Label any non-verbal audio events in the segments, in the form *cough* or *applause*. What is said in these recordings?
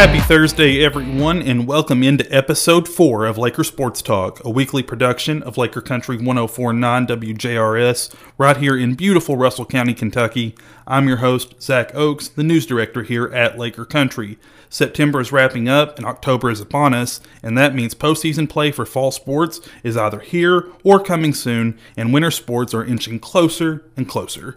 Happy Thursday, everyone, and welcome into episode 4 of Laker Sports Talk, a weekly production of Laker Country 1049 WJRS, right here in beautiful Russell County, Kentucky. I'm your host, Zac Oakes, the news director here at Laker Country. September is wrapping up and October is upon us, and that means postseason play for fall sports is either here or coming soon, and winter sports are inching closer and closer.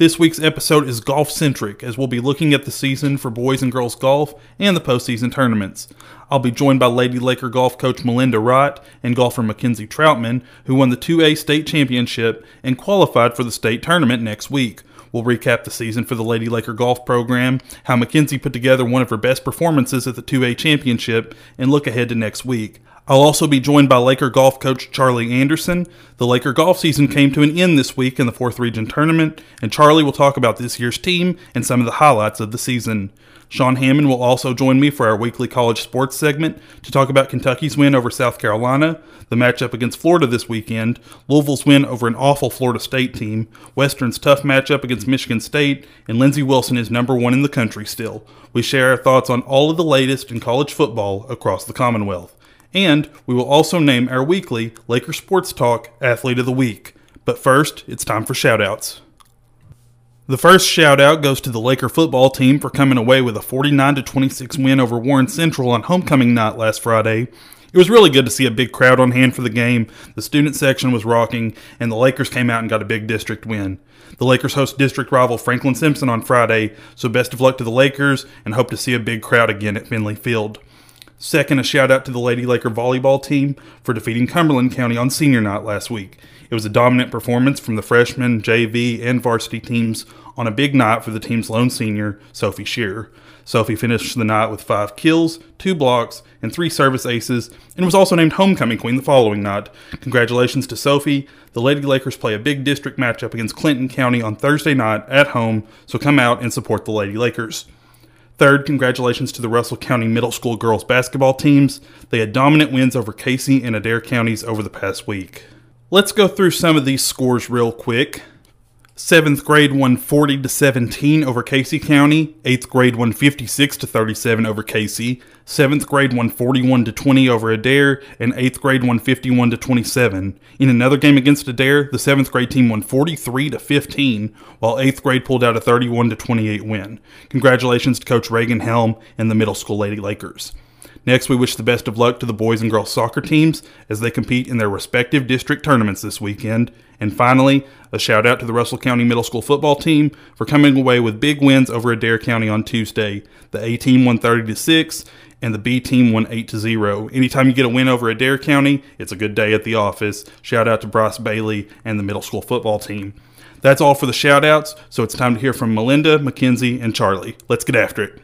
This week's episode is golf centric, as we'll be looking at the season for boys and girls golf and the postseason tournaments. I'll be joined by Lady Laker golf coach Melinda Wright and golfer McKenzie Trautman, who won the 2A state championship and qualified for the state tournament next week. We'll recap the season for the Lady Laker golf program, how McKenzie put together one of her best performances at the 2A championship, and look ahead to next week. I'll also be joined by Laker golf coach Charlie Anderson. The Laker golf season came to an end this week in the 4th Region Tournament, and Charlie will talk about this year's team and some of the highlights of the season. Sean Hammond will also join me for our weekly college sports segment to talk about Kentucky's win over South Carolina, the matchup against Florida this weekend, Louisville's win over an awful Florida State team, Western's tough matchup against Michigan State, and Lindsey Wilson is number one in the country still. We share our thoughts on all of the latest in college football across the Commonwealth. And we will also name our weekly Laker Sports Talk Athlete of the Week. But first, it's time for shoutouts. The first shout out goes to the Laker football team for coming away with a 49 26 win over Warren Central on homecoming night last Friday. It was really good to see a big crowd on hand for the game. The student section was rocking, and the Lakers came out and got a big district win. The Lakers host district rival Franklin Simpson on Friday, so best of luck to the Lakers and hope to see a big crowd again at Finley Field. Second, a shout out to the Lady Laker volleyball team for defeating Cumberland County on senior night last week. It was a dominant performance from the freshman, JV, and varsity teams on a big night for the team's lone senior, Sophie Shearer. Sophie finished the night with five kills, two blocks, and three service aces, and was also named homecoming queen the following night. Congratulations to Sophie. The Lady Lakers play a big district matchup against Clinton County on Thursday night at home, so come out and support the Lady Lakers. Third, congratulations to the Russell County Middle School girls basketball teams. They had dominant wins over Casey and Adair counties over the past week. Let's go through some of these scores real quick. Seventh grade won 40 to 17 over Casey County. Eighth grade won 56 to 37 over Casey. Seventh grade won 41 to 20 over Adair, and eighth grade won 51 to 27. In another game against Adair, the seventh grade team won 43 to 15, while eighth grade pulled out a 31 to 28 win. Congratulations to Coach Reagan Helm and the middle school Lady Lakers. Next, we wish the best of luck to the boys and girls soccer teams as they compete in their respective district tournaments this weekend. And finally, a shout out to the Russell County Middle School football team for coming away with big wins over Adair County on Tuesday. The A team won 30 to 6 and the B team won 8 to 0. Anytime you get a win over Adair County, it's a good day at the office. Shout out to Bryce Bailey and the middle school football team. That's all for the shout outs, so it's time to hear from Melinda, McKenzie, and Charlie. Let's get after it.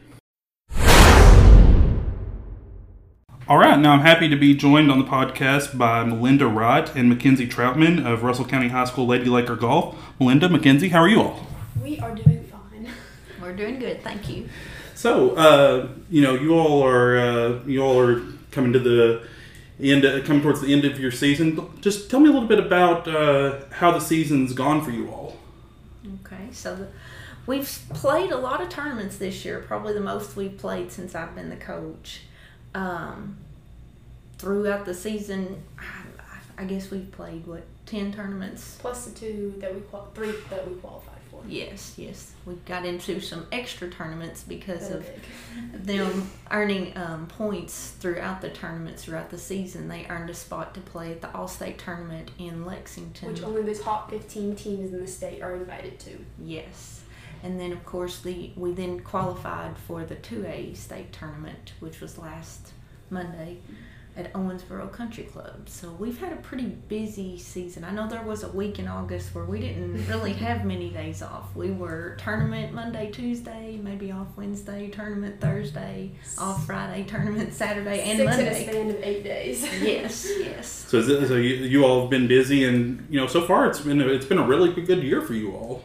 All right, now I'm happy to be joined on the podcast by Melinda Wright and McKenzie Trautman of Russell County High School Lady Laker Golf. Melinda, McKenzie, how are you all? We are doing fine. We're doing good, thank you. So, uh, you know, you all are uh, you all are coming to the end, uh, coming towards the end of your season. Just tell me a little bit about uh, how the season's gone for you all. Okay, so the, we've played a lot of tournaments this year, probably the most we've played since I've been the coach. Um, throughout the season, I, I guess we've played what ten tournaments. Plus the two that we qual- three that we qualified for. Yes, yes, we got into some extra tournaments because of *laughs* them earning um, points throughout the tournaments throughout the season. They earned a spot to play at the All-State tournament in Lexington. Which only the top 15 teams in the state are invited to. Yes. And then of course the we then qualified for the 2A state tournament, which was last Monday at Owensboro Country Club. So we've had a pretty busy season. I know there was a week in August where we didn't really *laughs* have many days off. We were tournament Monday, Tuesday, maybe off Wednesday, tournament Thursday, off Friday, tournament Saturday and Six in a Monday. span of eight days. *laughs* Yes, yes. So, is it, so you, you all have been busy, and you know, so far it's been a, it's been a really good year for you all.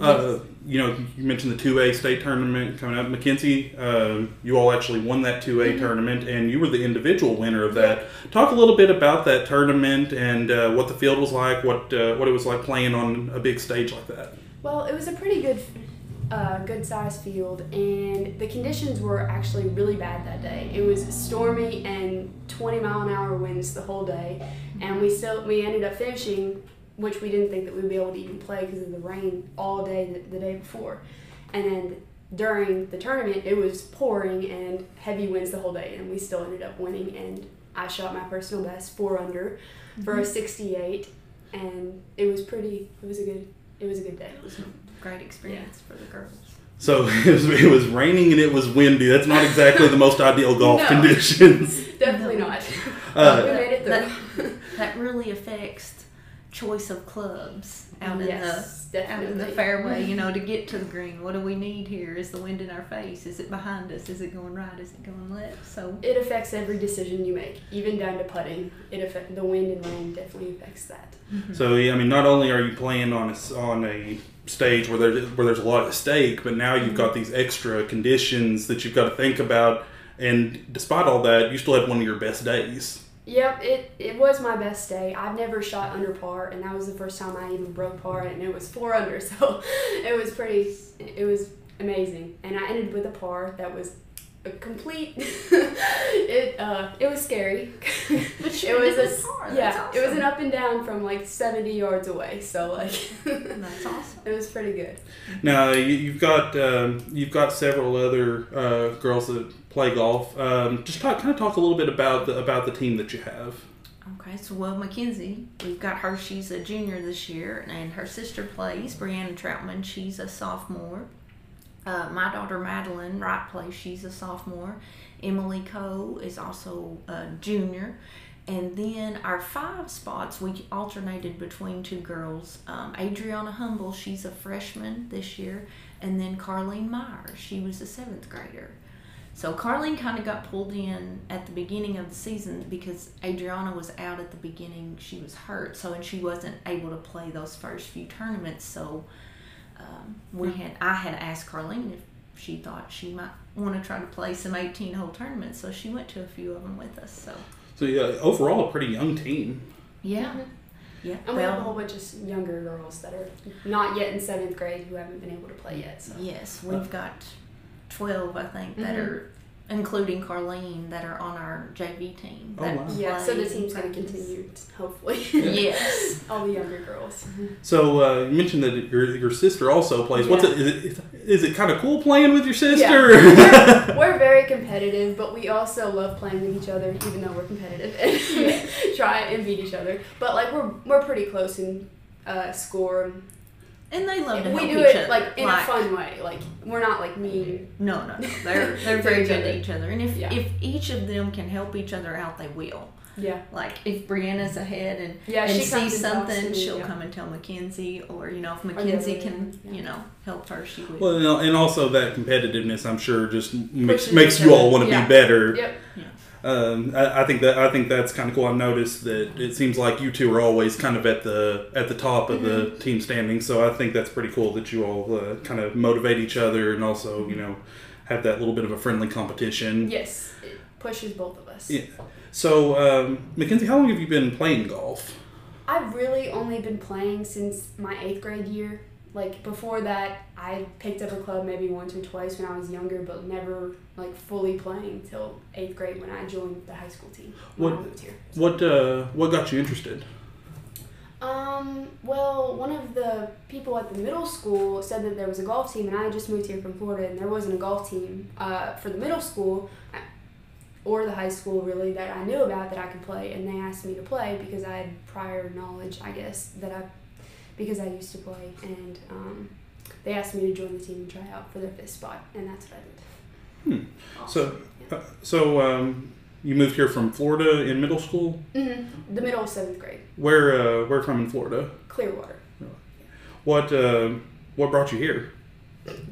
Uh, you know, you mentioned the two A state tournament coming up. McKenzie, uh, you all actually won that two A tournament, and you were the individual winner of that. Talk a little bit about that tournament and uh, what the field was like, what uh, what it was like playing on a big stage like that. Well, it was a pretty good a good sized field, and the conditions were actually really bad that day. It was stormy and 20 mile an hour winds the whole day, and we still we ended up finishing, which we didn't think that we'd be able to even play because of the rain all day the, the day before, and then during the tournament it was pouring and heavy winds the whole day, and we still ended up winning. And I shot my personal best four under for a 68, and it was pretty. It was a good. It was a good day. It was a great experience for the girls. So *laughs* it was, it was raining and it was windy. That's not exactly the most ideal *laughs* golf No. conditions. Definitely not. Uh, we made it that, through. that really affects choice of clubs out in yes, the out in the fairway. You know, to *laughs* get to the green, what do we need here? Is the wind in our face? Is it behind us? Is it going right? Is it going left? So It affects every decision you make, even down to putting. It affect the wind and rain definitely affects that. Mm-hmm. So yeah, I mean, not only are you playing on a, s- on a stage where there's where there's a lot at stake, but now you've got mm-hmm. these extra conditions that you've got to think about. And despite all that, you still had one of your best days. Yep, it, it was my best day. I've never shot under par, and that was the first time I even broke par, and it was four under, *laughs* so it was pretty, it was amazing. And I ended with a par that was a complete, *laughs* it uh, it was scary. *laughs* But you it was a, with par, yeah, that's it was an up and down from like 70 yards away, so like, that's awesome. it was pretty good. Now you, you've got um, you've got several other uh, girls that play golf. Um, just talk, kind of talk a little bit about the about the team that you have. Okay, so well, McKenzie, we've got her. She's a junior this year, and her sister plays. Brianna Trautman, she's a sophomore. Uh, my daughter Madeline Wright plays. She's a sophomore. Emily Coe is also a junior. And then our five spots, we alternated between two girls. Um, Adriana Humble, she's a freshman this year, and then Carlene Myers, she was a seventh grader. So Carlene kind of got pulled in at the beginning of the season because Adriana was out at the beginning. She was hurt, so and she wasn't able to play those first few tournaments. So um, we hmm. had I had asked Carlene if she thought she might want to try to play some 18 hole tournaments. So she went to a few of them with us. So So yeah, overall a pretty young team. yeah, mm-hmm. yeah. And we have a whole bunch of younger girls that are not yet in seventh grade who haven't been able to play yet. So yes, we've uh. got 12, I think, that Mhm. are including Carlene that are on our JV team. Oh, wow. yeah, so the team's going to continue, hopefully. Yes. *laughs* All the younger girls. So uh, you mentioned that your your sister also plays. What's Yeah. it? Is it, is it kind of cool playing with your sister? We're *laughs* very competitive, but we also love playing with each other, even though we're competitive *laughs* and try and beat each other. But like we're we're pretty close in uh, score. And they love to help we do each it other. like in a fun way. Like we're not like mean. No, no, no. *laughs* They're they're very good other. to each other. And if Yeah. if each of them can help each other out, they will. Yeah. Like if Brianna's ahead and Yeah. and she sees comes and talks to something, me, she'll yeah. come and tell McKenzie, or you know, if the other McKenzie way can, yeah. you know, help her, she will. Well, you know, and also that competitiveness, I'm sure, just makes, Pushes makes each you all other. want to Yeah. be better. Yep. Um, I, I think that I think that's kind of cool. I've noticed that it seems like you two are always kind of at the at the top of the Mm-hmm. team standing. So I think that's pretty cool that you all uh, kind of motivate each other and also you know have that little bit of a friendly competition. Yes. It pushes both of us. Yeah. So um, McKenzie, how long have you been playing golf? I've really only been playing since my eighth grade year. Like before that, I picked up a club maybe once or twice when I was younger, but never like fully playing till eighth grade when I joined the high school team What- here. What uh, what got you interested? Um, well, one of the people at the middle school said that there was a golf team, and I just moved here from Florida, and there wasn't a golf team uh, for the middle school or the high school really that I knew about that I could play, and they asked me to play because I had prior knowledge, I guess, that I because I used to play, and um, they asked me to join the team and try out for their fifth spot, and that's what I did. So uh, so um, you moved here from Florida in middle school. Mm-hmm. The middle of seventh grade, Where uh, where from in Florida? Clearwater. What uh, what brought you here?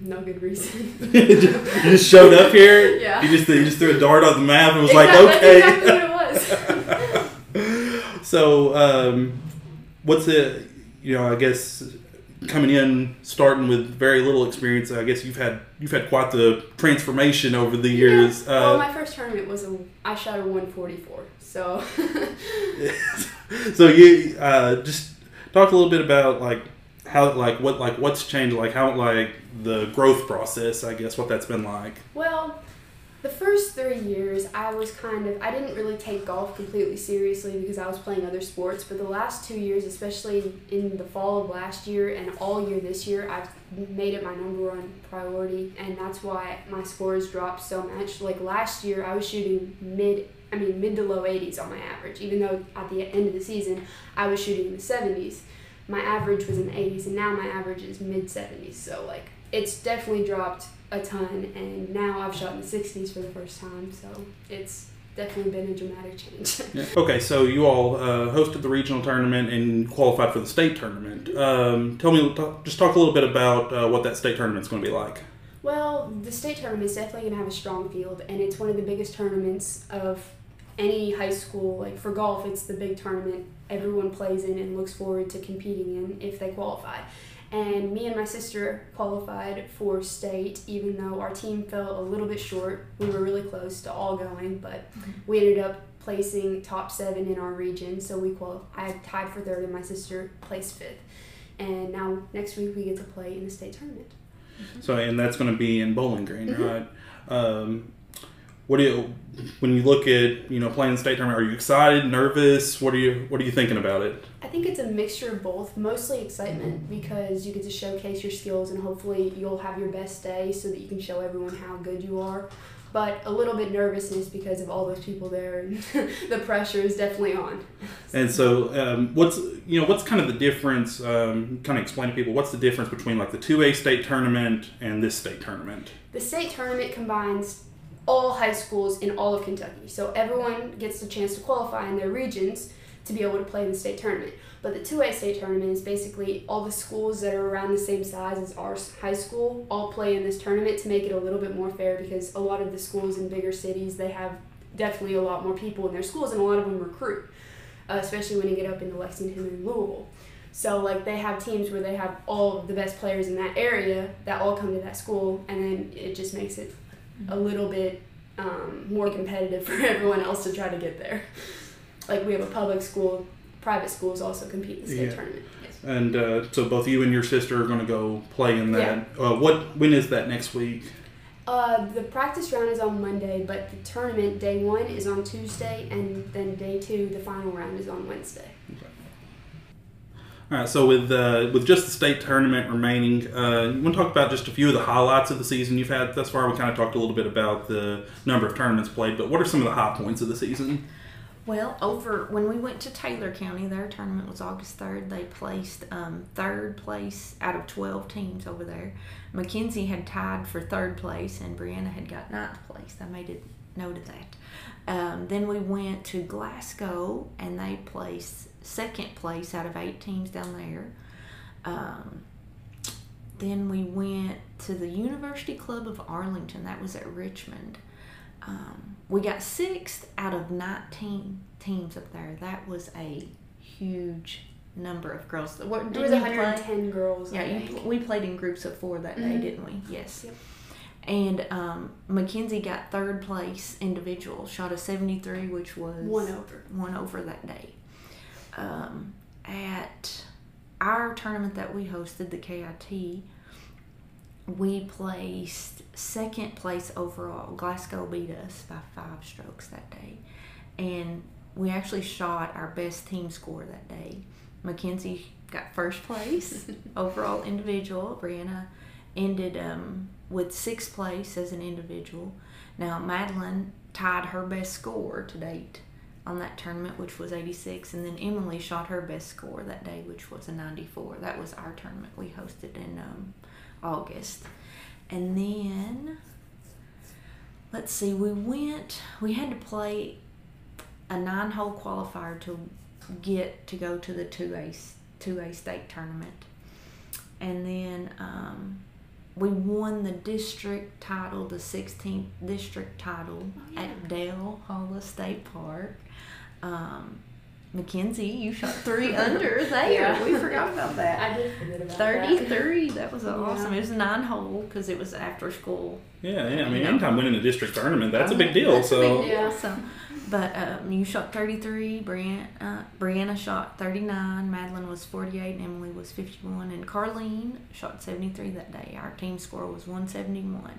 No good reason. *laughs* you just showed up here. Yeah. You just you just threw a dart on the map and was Exactly- like, okay. That's exactly what it was. *laughs* so, um, what's it? You know, I guess coming in, starting with very little experience. I guess you've had you've had quite the transformation over the years. Yeah. well, Uh, my first tournament was a I shot a 144. So *laughs* so you uh, just talk a little bit about like how like what like what's changed like how like the growth process I guess what that's been like. Well, the first three years, I was kind of, I didn't really take golf completely seriously because I was playing other sports. But the last two years, especially in the fall of last year and all year this year, I've made it my number one priority. And that's why my scores dropped so much. Like last year, I was shooting mid, I mean, mid to low 80s on my average, even though at the end of the season, I was shooting in the 70s. My average was in the 80s, and now my average is mid 70s. So, like, it's definitely dropped a ton, and now I've shot in the 60s for the first time, so it's definitely been a dramatic change. *laughs* Yeah. Okay, so you all uh, hosted the regional tournament and qualified for the state tournament. Um, tell me, talk, just talk a little bit about uh, what that state tournament's going to be like. Well, the state tournament is definitely going to have a strong field, and it's one of the biggest tournaments of any high school. Like for golf, it's the big tournament everyone plays in and looks forward to competing in if they qualify and me and my sister qualified for state even though our team fell a little bit short. We were really close to all going but mm-hmm. we ended up placing top seven in our region. So we qual- i tied for third and my sister placed fifth. And now next week we get to play in the state tournament. So and that's going to be in bowling green mm-hmm. right? Um, what do you when you look at you know playing the state tournament are you excited nervous? What are you what are you thinking about it? I think it's a mixture of both mostly excitement because you get to showcase your skills and hopefully you'll have your best day so that you can show everyone how good you are. But a little bit nervousness because of all those people there and *laughs* the pressure is definitely on. And so um, what's you know what's kind of the difference um, kind of explain to people what's the difference between like the 2a state tournament and this state tournament? The state tournament combines all high schools in all of Kentucky. So everyone gets the chance to qualify in their regions to be able to play in the state tournament. But the 2A state tournament is basically all the schools that are around the same size as our high school all play in this tournament to make it a little bit more fair because a lot of the schools in bigger cities, they have definitely a lot more people in their schools and a lot of them recruit, uh, especially when you get up into Lexington and Louisville. So like they have teams where they have all the best players in that area that all come to that school and then it just makes it a little bit um, more competitive *laughs* for everyone else to try to get there. Like we have a public school, private schools also compete in the state yeah. tournament. Yes. And uh, so both you and your sister are going to go play in that. Yeah. Uh, what when is that next week? Uh, the practice round is on Monday, but the tournament day one is on Tuesday, and then day two, the final round is on Wednesday. All right, so with uh, with just the state tournament remaining, uh, you want to talk about just a few of the highlights of the season you've had thus far? We kind of talked a little bit about the number of tournaments played, but what are some of the high points of the season? Well, over when we went to Taylor County, their tournament was August 3rd. They placed um, third place out of 12 teams over there. McKenzie had tied for third place, and Brianna had got ninth place. I made a note of that. Um, then we went to Glasgow, and they placed second place out of eight teams down there. Um, then we went to the University Club of Arlington. That was at Richmond. Um, we got sixth out of 19 teams up there. That was a huge number of girls. What, there was 110 play? girls. Yeah, you, we played in groups of four that mm-hmm. day, didn't we? Yes. Yep. And um, McKenzie got third place individual, shot a 73, which was one over. One over that day um, at our tournament that we hosted, the KIT, we placed second place overall. Glasgow beat us by five strokes that day. And we actually shot our best team score that day. McKenzie got first place *laughs* overall individual. Brianna ended um, with sixth place as an individual. Now, Madeline tied her best score to date on that tournament, which was 86, and then Emily shot her best score that day, which was a 94. That was our tournament we hosted in um, August. And then, let's see, we went, we had to play a nine hole qualifier to get to go to the 2A, 2A state tournament. And then um, we won the district title, the 16th district title oh, yeah. at Dale Hollow State Park. Um, McKenzie, you shot three *laughs* under there. Yeah. We forgot about that. I did forget about 33. That was awesome. Yeah. It was a nine hole because it was after school. Yeah, yeah. I mean, You know. anytime winning a district tournament, that's a big deal. That's a so big deal. So, but um, you shot 33. Brianna, uh, Brianna shot 39. Madeline was 48. And Emily was 51. And Carlene shot 73 that day. Our team score was 171.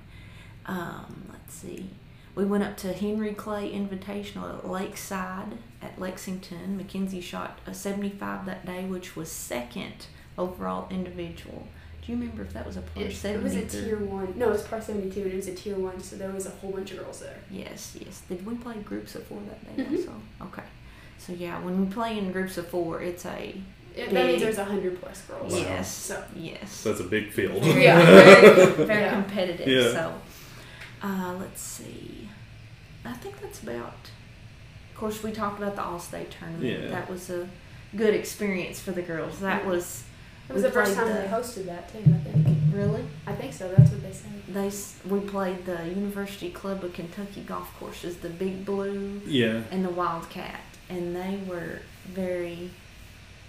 Um, let's see. We went up to Henry Clay Invitational at Lakeside at Lexington. McKenzie shot a 75 that day, which was second overall individual. Do you remember if that was a par It, it was a tier one. No, it was par 72, and it was a tier one, so there was a whole bunch of girls there. Yes, yes. Did we play groups of four that day Mhm. also? Okay. So yeah, when we play in groups of four, it's a It, that means Big. there's 100 plus girls. yes, So, yes. that's a big field. Very, Yeah. very, very *laughs* Yeah. competitive. Yeah. So, uh, let's see. I think that's about. Of course, we talked about the All-State tournament. Yeah. That was a good experience for the girls. That mm-hmm. was it was the first time the- they hosted that, too, I think. really. I think so, that's what they said. They we played the University Club of Kentucky golf courses, the Big Blue Yeah. and the Wildcat, and they were very,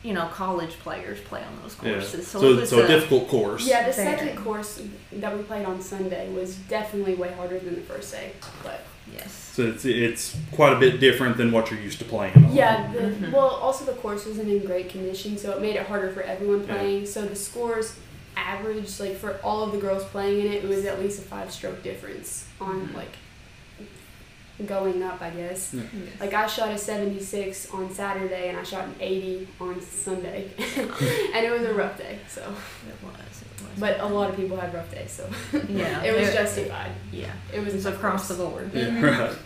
you know, college players play on those Yeah. courses. So, So, it was so a a, difficult course. Yeah, the Very. second course that we played on Sunday was definitely way harder than the first day. But yes, So it's it's quite a bit different than what you're used to playing. yeah, the, Mhm. well, also the course wasn't in great condition, so it made it harder for everyone Yeah. playing. So the scores averaged, like for all of the girls playing in it, it was at least a five stroke difference on Mhm. like going up, I guess. yes. Like I shot a 76 on Saturday and I shot an 80 on Sunday, *laughs* and it was a rough day. So, it was. It was. but a lot of people had rough days, so *laughs* yeah, it was there- justified. Yeah, It was it was a across the board. Yeah, Mhm. right.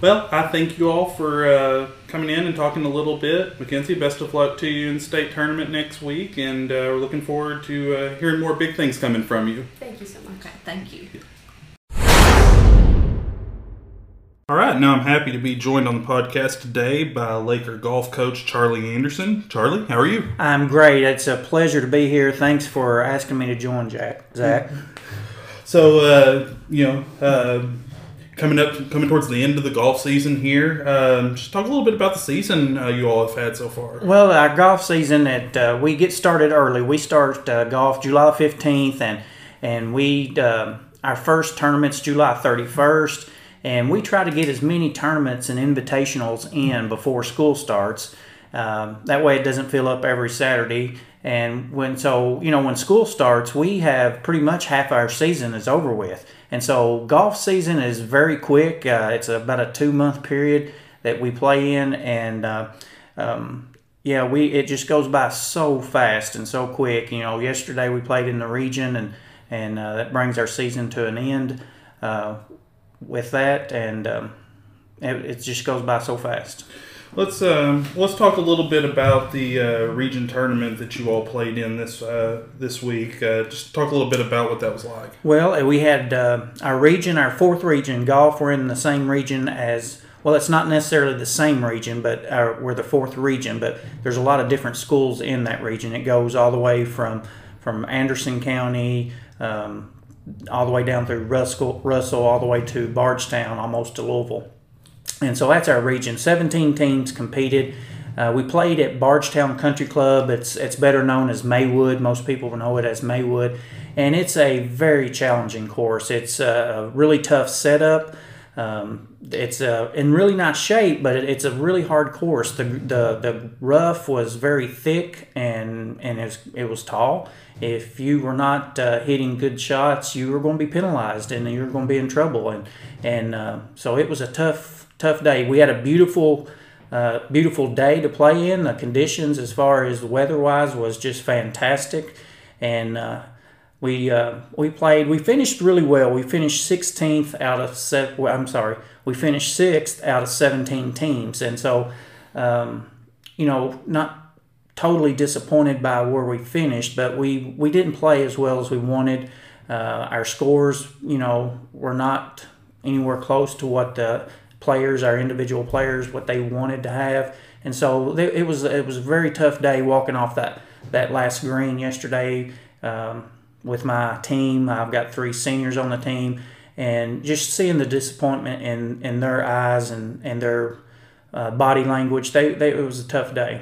Well, I thank you all for uh, coming in and talking a little bit. McKenzie, best of luck to you in state tournament next week, and uh, we're looking forward to uh, hearing more big things coming from you. Thank you so much. Okay, thank you. All right, now I'm happy to be joined on the podcast today by Laker golf coach Charlie Anderson. Charlie, how are you? I'm great. It's a pleasure to be here. Thanks for asking me to join, Jack. Zac. So, uh, you know, uh, coming up, coming towards the end of the golf season here, um, just talk a little bit about the season uh, you all have had so far. Well, our golf season at uh, we get started early. We start uh, golf July 15th, and and we uh, our first tournament's July 31st, and we try to get as many tournaments and invitationals in before school starts. Um, that way, it doesn't fill up every Saturday. And when so you know when school starts, we have pretty much half our season is over with. And so golf season is very quick. Uh, it's about a two month period that we play in, and uh, um, yeah, we it just goes by so fast and so quick. You know, yesterday we played in the region, and and uh, that brings our season to an end uh, with that, and um, it, it just goes by so fast. Let's um, let's talk a little bit about the uh, region tournament that you all played in this uh, this week. Uh, just talk a little bit about what that was like. Well, uh, we had uh, our region, our fourth region, golf. We're in the same region as well. It's not necessarily the same region, but our, we're the fourth region. But there's a lot of different schools in that region. It goes all the way from from Anderson County, um, all the way down through Russell, Russell, all the way to Bardstown, almost to Louisville. And so that's our region. 17 teams competed. Uh, we played at Bardstown Country Club. It's it's better known as Maywood. Most people know it as Maywood, and it's a very challenging course. It's a really tough setup. Um, it's in really nice shape, but it, it's a really hard course. The, the the rough was very thick and and it was, it was tall. If you were not uh, hitting good shots, you were going to be penalized and you were going to be in trouble. And and uh, so it was a tough tough day. We had a beautiful. Uh, beautiful day to play in. The conditions, as far as weather wise, was just fantastic, and uh, we uh, we played. We finished really well. We finished 16th out of se- well, I'm sorry. We finished sixth out of 17 teams, and so um, you know not totally disappointed by where we finished, but we we didn't play as well as we wanted. Uh, our scores, you know, were not anywhere close to what the players, our individual players, what they wanted to have, and so it was it was a very tough day walking off that that last green yesterday um, with my team. I've got three seniors on the team, and just seeing the disappointment in in their eyes and and their uh, body language. They, they it was a tough day.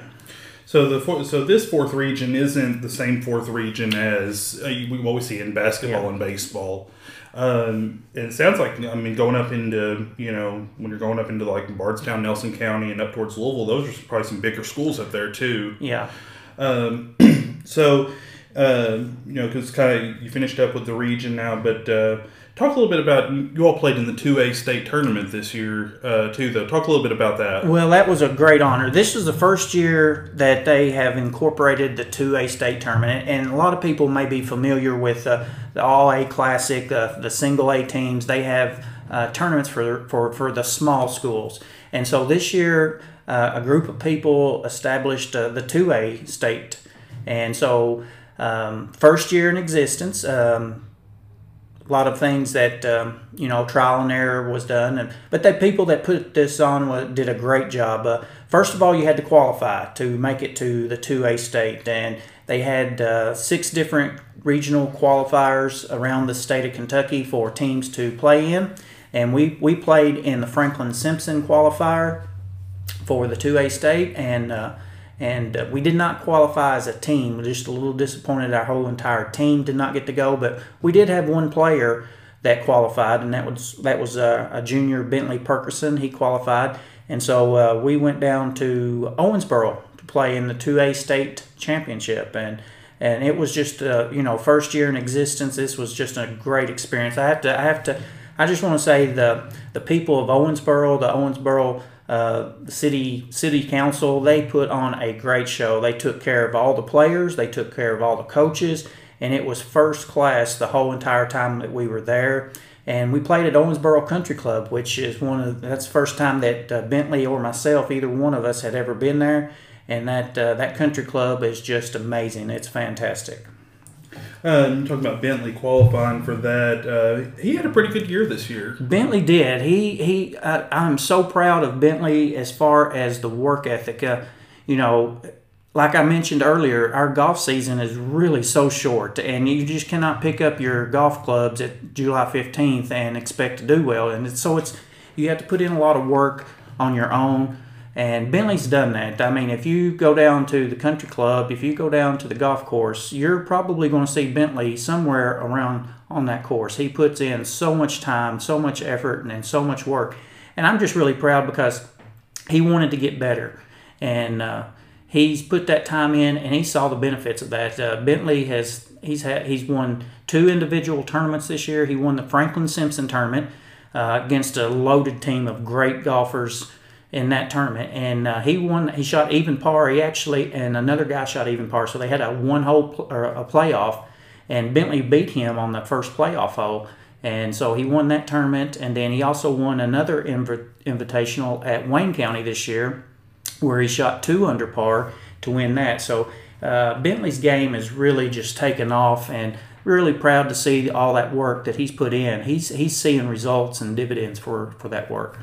So the so this fourth region isn't the same fourth region as uh, we always see in basketball Yeah. and baseball. Um, it sounds like I mean going up into you know when you're going up into like Bardstown, Nelson County, and up towards Louisville, those are probably some bigger schools up there too. Yeah. Um, *clears throat* so uh, you know because of you finished up with the region now, but uh, talk a little bit about you all played in the two A state tournament this year uh, too. Though talk a little bit about that. Well, that was a great honor. This is the first year that they have incorporated the 2A state tournament, and a lot of people may be familiar with uh, the All A Classic, the, the single A teams. They have uh, tournaments for, for, for the small schools. And so this year, uh, a group of people established uh, the 2A state. And so, um, first year in existence, um, a lot of things that um, you know trial and error was done and but the people that put this on did a great job. Uh, first of all you had to qualify to make it to the 2a state and they had uh, six different regional qualifiers around the state of kentucky for teams to play in. And we, we played in the franklin simpson qualifier for the 2A state, and uh, and uh, we did not qualify as a team. We're just a little disappointed. Our whole entire team did not get to go, but we did have one player that qualified, and that was that was uh, a junior Bentley Perkerson. He qualified, and so uh, we went down to Owensboro to play in the 2A state championship, and and it was just uh, you know first year in existence. This was just a great experience. I have to I have to I just want to say the the people of Owensboro, the Owensboro uh, the city city council, they put on a great show. They took care of all the players, they took care of all the coaches, and it was first class the whole entire time that we were there. And we played at Owensboro Country Club, which is one of that's the first time that uh, Bentley or myself, either one of us, had ever been there. And that uh, that country club is just amazing. It's fantastic. Um, talking about Bentley qualifying for that, uh, he had a pretty good year this year. Bentley did. He he. Uh, I'm so proud of Bentley as far as the work ethic. Uh, you know, like I mentioned earlier, our golf season is really so short, and you just cannot pick up your golf clubs at July 15th and expect to do well. And it's, so it's you have to put in a lot of work on your own. And Bentley's done that. I mean, if you go down to the country club, if you go down to the golf course, you're probably going to see Bentley somewhere around on that course. He puts in so much time, so much effort, and, and so much work. And I'm just really proud because he wanted to get better. And uh, he's put that time in and he saw the benefits of that. Uh, Bentley has he's had he's won two individual tournaments this year. He won the Franklin Simpson tournament uh, against a loaded team of great golfers in that tournament, and uh, he won. He shot even par. He actually and another guy shot even par. So they had a one hole pl- or a playoff, and Bentley beat him on the first playoff hole. And so he won that tournament, and then he also won another inv- invitational at Wayne County this year, where he shot two under par to win that. So uh, Bentley's game is really just taken off, and really proud to see all that work that he's put in. He's he's seeing results and dividends for for that work.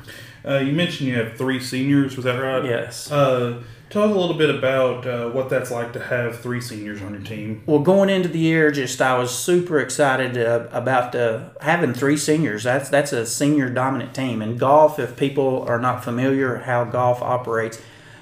Uh, you mentioned you have three seniors, was that right? Yes. Uh, talk a little bit about uh, what that's like to have three seniors on your team. Well, going into the year, just I was super excited uh, about uh, having three seniors. That's that's a senior dominant team. In golf, if people are not familiar how golf operates,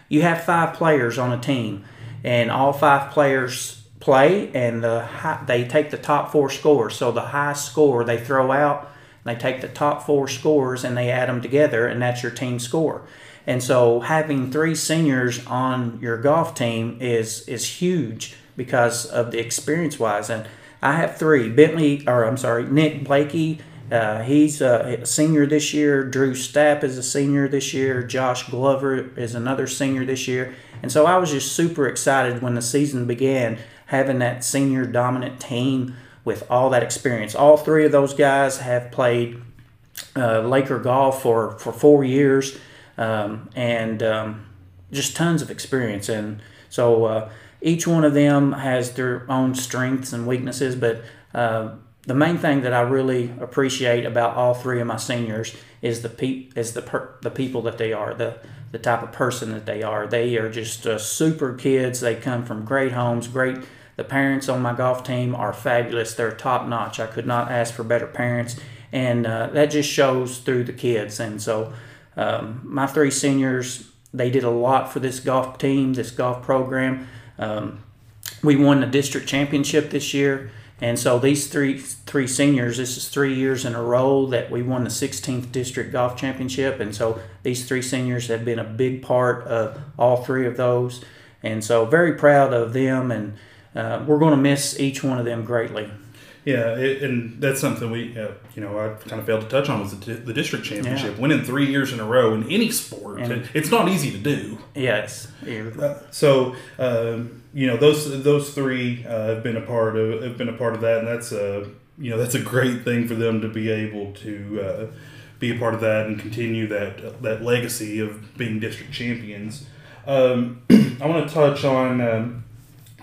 you have five players on a team, and all five players play, and the high, they take the top four scores. So the high score they throw out, they take the top four scores and they add them together, and that's your team score. And so having three seniors on your golf team is is huge because of the experience wise. And I have three. Bentley, or I'm sorry, Nick Blakey. Uh, he's a senior this year. Drew Stapp is a senior this year. Josh Glover is another senior this year. And so I was just super excited when the season began, having that senior dominant team with all that experience. All three of those guys have played uh, Laker golf for, for four years um, and um, just tons of experience. And so uh, each one of them has their own strengths and weaknesses, but uh, the main thing that I really appreciate about all three of my seniors is the pe- is the per- the people that they are, the the type of person that they are. They are just uh, super kids. They come from great homes, great. The parents on my golf team are fabulous. They're top notch. I could not ask for better parents, and uh, that just shows through the kids. And so, um, my three seniors they did a lot for this golf team, this golf program. Um, we won the district championship this year. And so these three three seniors, this is three years in a row that we won the 16th district golf championship, and so these three seniors have been a big part of all three of those, and so very proud of them, and uh, we're going to miss each one of them greatly. Yeah, it, and that's something we, uh, you know, I kind of failed to touch on was the, the district championship. Yeah. Winning three years in a row in any sport, and, it's not easy to do. Yes. Uh, so, um, you know, those those three uh, have been a part of have been a part of that, and that's a you know that's a great thing for them to be able to uh, be a part of that and continue that that legacy of being district champions. Um, *clears throat* I want to touch on. Um,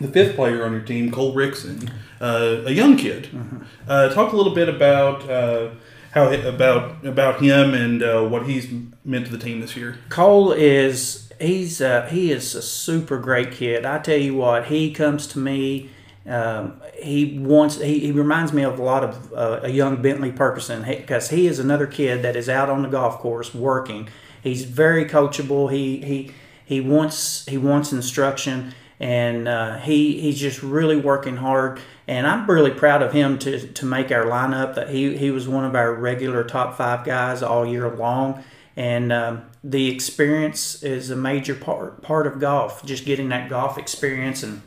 the fifth player on your team, Cole Rickson, uh, a young kid. Mm-hmm. Uh, talk a little bit about uh, how about about him and uh, what he's meant to the team this year. Cole is he's he is a super great kid. I tell you what, he comes to me. Um, he wants he, he reminds me of a lot of uh, a young Bentley Perkerson because he, he is another kid that is out on the golf course working. He's very coachable. He he he wants he wants instruction and uh, he he's just really working hard. And I'm really proud of him to to make our lineup. That he he was one of our regular top five guys all year long, and um, the experience is a major part part of golf. Just getting that golf experience and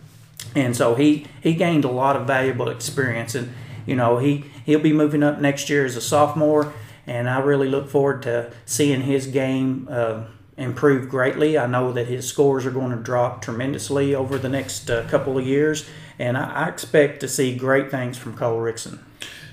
and so he he gained a lot of valuable experience and you know he he'll be moving up next year as a sophomore and I really look forward to seeing his game uh, improved greatly. I know that his scores are going to drop tremendously over the next uh, couple of years, and I, I, expect to see great things from Cole Rickson.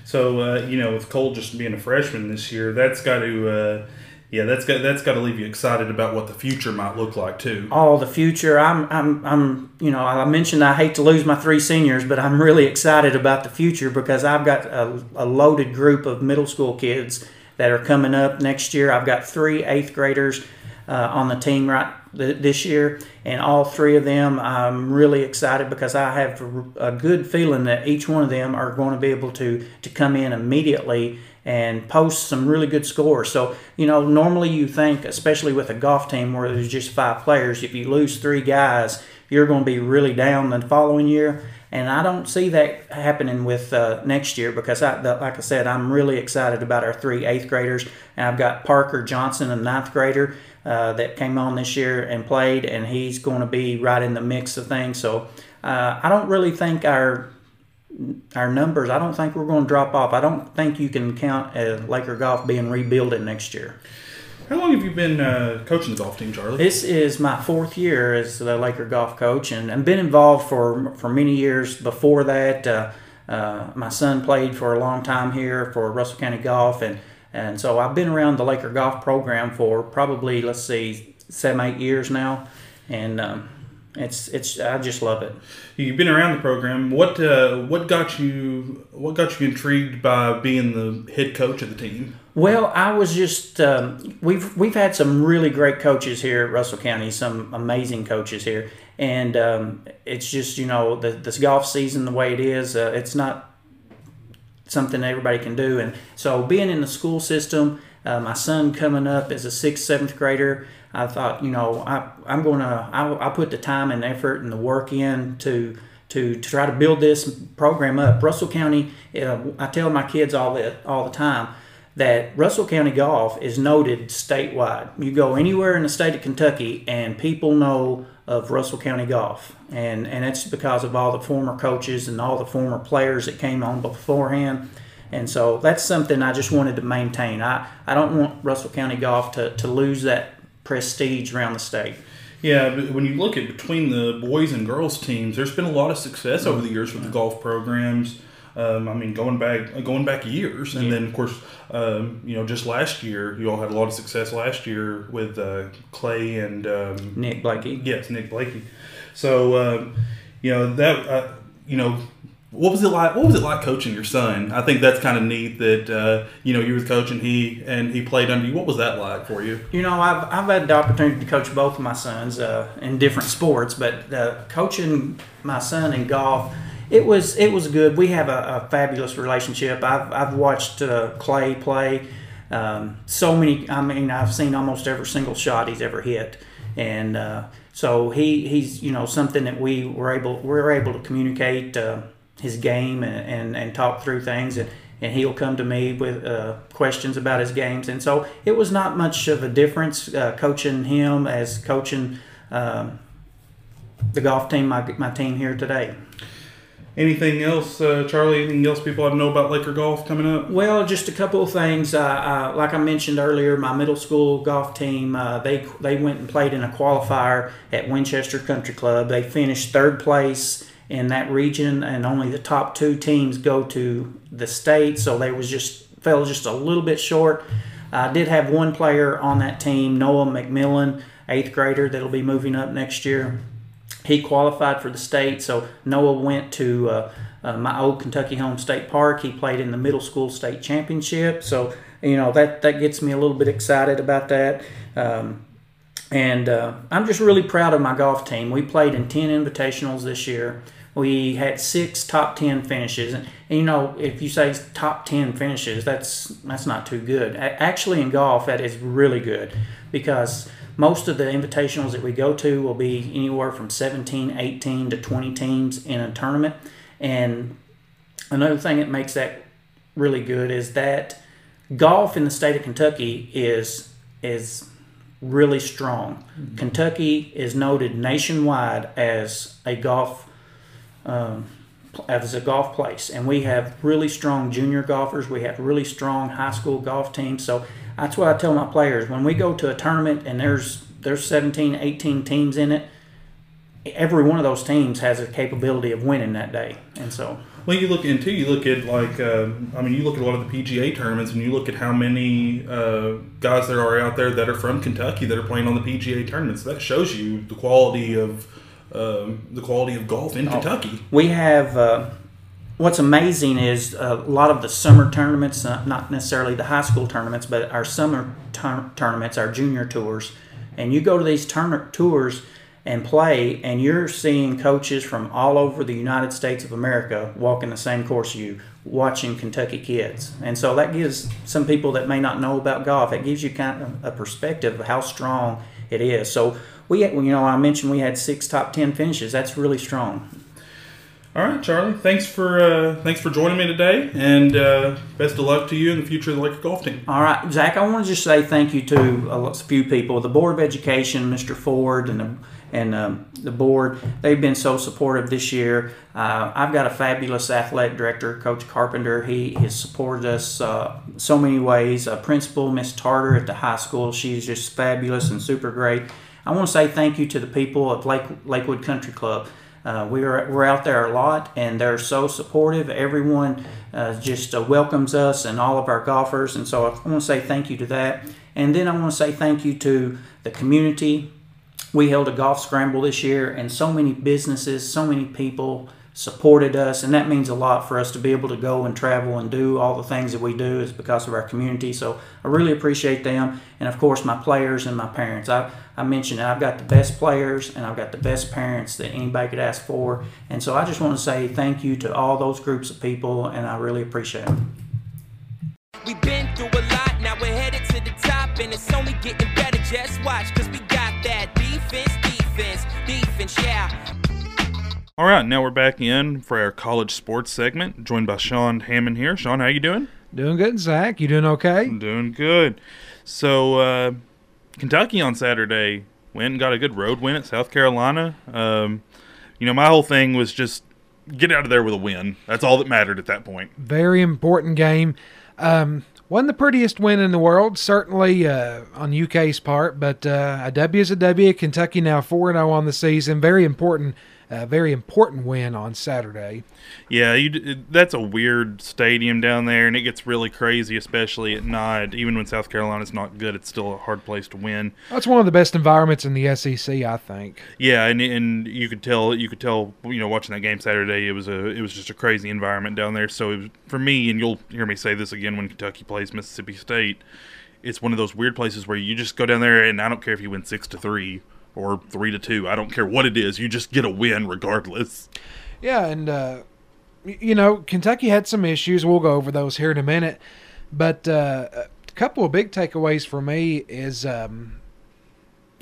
So, uh, you know, with Cole just being a freshman this year, that's got to. Yeah, that's got that's got to leave you excited about what the future might look like too. Oh, the future! I'm I'm I'm you know I mentioned I hate to lose my three seniors, but I'm really excited about the future because I've got a, a loaded group of middle school kids that are coming up next year. I've got three eighth graders uh, on the team right th- this year, and all three of them I'm really excited because I have a good feeling that each one of them are going to be able to to come in immediately and post some really good scores. So, you know, normally you think, especially with a golf team where there's just five players, if you lose three guys, you're going to be really down the following year. And I don't see that happening with uh, next year because, I, the, like I said, I'm really excited about our three eighth graders. And I've got Parker Johnson, a ninth grader, uh, that came on this year and played, and he's going to be right in the mix of things. So uh, I don't really think our our numbers. I don't think we're going to drop off. I don't think you can count uh, Laker Golf being rebuilded next year. How long have you been uh, coaching the golf team, Charlie? This is my fourth year as the Laker golf coach, and I've been involved for for many years before that. Uh, uh, my son played for a long time here for Russell County Golf, and and so I've been around the Laker golf program for probably let's see seven eight years now, and um, it's it's I just love it. You've been around the program. What uh, what got you what got you intrigued by being the head coach of the team? Well, I was just um, we've we've had some really great coaches here at Russell County, some amazing coaches here, and um, it's just you know the, this golf season the way it is, uh, it's not something everybody can do, and so being in the school system, uh, my son coming up as a sixth seventh grader. I thought, you know, I, I'm going to, I, put the time and effort and the work in to, to, to try to build this program up. Russell County, uh, I tell my kids all that all the time that Russell County golf is noted statewide. You go anywhere in the state of Kentucky and people know of Russell County golf. And and it's because of all the former coaches and all the former players that came on beforehand. And so that's something I just wanted to maintain. I, I don't want Russell County golf to, to lose that prestige around the state. Yeah, but when you look at between the boys and girls teams, there's been a lot of success over the years with the golf programs. Um, I mean, going back going back years, and yeah. then of course, um, you know, just last year, you all had a lot of success last year with uh, Clay and um, Nick Blakey. Yes, Nick Blakey. So, um, you know that uh, you know what was it like? What was it like coaching your son? I think that's kind of neat that uh, you know you were coaching he and he played under you. What was that like for you? You know, I've, I've had the opportunity to coach both of my sons uh, in different sports, but uh, coaching my son in golf, it was it was good. We have a, a fabulous relationship. I've I've watched uh, Clay play um, so many. I mean, I've seen almost every single shot he's ever hit and uh, so he he's you know something that we were able we're able to communicate uh, his game and, and, and talk through things and and he'll come to me with uh, questions about his games and so it was not much of a difference uh, coaching him as coaching um, the golf team my, my team here today Anything else, uh, Charlie? Anything else people ought to know about Laker golf coming up? Well, just a couple of things. Uh, uh, like I mentioned earlier, my middle school golf team uh, they they went and played in a qualifier at Winchester Country Club. They finished third place in that region, and only the top two teams go to the state. So they was just fell just a little bit short. I did have one player on that team, Noah McMillan, eighth grader, that'll be moving up next year he qualified for the state. So Noah went to uh, uh, my old Kentucky home state park. He played in the middle school state championship. So you know that that gets me a little bit excited about that. Um, and uh, I'm just really proud of my golf team. We played in 10 invitationals this year. We had six top 10 finishes. And, and, you know, if you say top 10 finishes, that's that's not too good. Actually, in golf, that is really good because most of the invitationals that we go to will be anywhere from 17, 18 to 20 teams in a tournament. And another thing that makes that really good is that golf in the state of Kentucky is is really strong. Mm-hmm. Kentucky is noted nationwide as a golf um, as a golf place, and we have really strong junior golfers. We have really strong high school golf teams. So that's why I tell my players when we go to a tournament and there's there's 17, 18 teams in it. Every one of those teams has a capability of winning that day, and so. Well, you look into you look at like uh, I mean you look at a lot of the PGA tournaments and you look at how many uh, guys there are out there that are from Kentucky that are playing on the PGA tournaments. That shows you the quality of um, the quality of golf in oh, Kentucky. We have uh, what's amazing is a lot of the summer tournaments, uh, not necessarily the high school tournaments, but our summer tur- tournaments, our junior tours, and you go to these tur- tours and play, and you're seeing coaches from all over the United States of America walking the same course you, watching Kentucky kids, and so that gives some people that may not know about golf, it gives you kind of a perspective of how strong it is. So we, you know, I mentioned we had six top ten finishes. That's really strong. All right, Charlie. Thanks for uh, thanks for joining me today, and uh, best of luck to you in the future of the Laker golf team. All right, Zac. I want to just say thank you to a few people, the Board of Education, Mr. Ford, and the, and um, the board. They've been so supportive this year. Uh, I've got a fabulous athletic director, Coach Carpenter. He has supported us uh, so many ways. A principal, Miss Tarter at the high school. She's just fabulous and super great. I want to say thank you to the people of Lake, Lakewood Country Club. Uh, we are, we're out there a lot and they're so supportive. Everyone uh, just uh, welcomes us and all of our golfers. And so I want to say thank you to that. And then I want to say thank you to the community. We held a golf scramble this year and so many businesses, so many people supported us, and that means a lot for us to be able to go and travel and do all the things that we do is because of our community. So I really appreciate them, and of course my players and my parents. I I mentioned I've got the best players and I've got the best parents that anybody could ask for, and so I just want to say thank you to all those groups of people, and I really appreciate them. We've been through a lot, now we're headed to the top, and it's only getting better. Just watch, cause we that defense, defense, defense, yeah. All right, now we're back in for our college sports segment, joined by Sean Hammond here. Sean, how you doing? Doing good, Zac. You doing okay? I'm doing good. So, uh, Kentucky on Saturday went and got a good road win at South Carolina. Um, you know, my whole thing was just get out of there with a win. That's all that mattered at that point. Very important game. Um, wasn't the prettiest win in the world, certainly uh, on UK's part, but uh, a W is a W. Kentucky now 4 0 on the season. Very important a very important win on Saturday. Yeah, you, that's a weird stadium down there, and it gets really crazy, especially at night. Even when South Carolina's not good, it's still a hard place to win. That's one of the best environments in the SEC, I think. Yeah, and and you could tell, you could tell, you know, watching that game Saturday, it was a, it was just a crazy environment down there. So was, for me, and you'll hear me say this again when Kentucky plays Mississippi State, it's one of those weird places where you just go down there, and I don't care if you win six to three or three to two. I don't care what it is. You just get a win regardless. Yeah, and uh, you know Kentucky had some issues. We'll go over those here in a minute. But uh, a couple of big takeaways for me is um,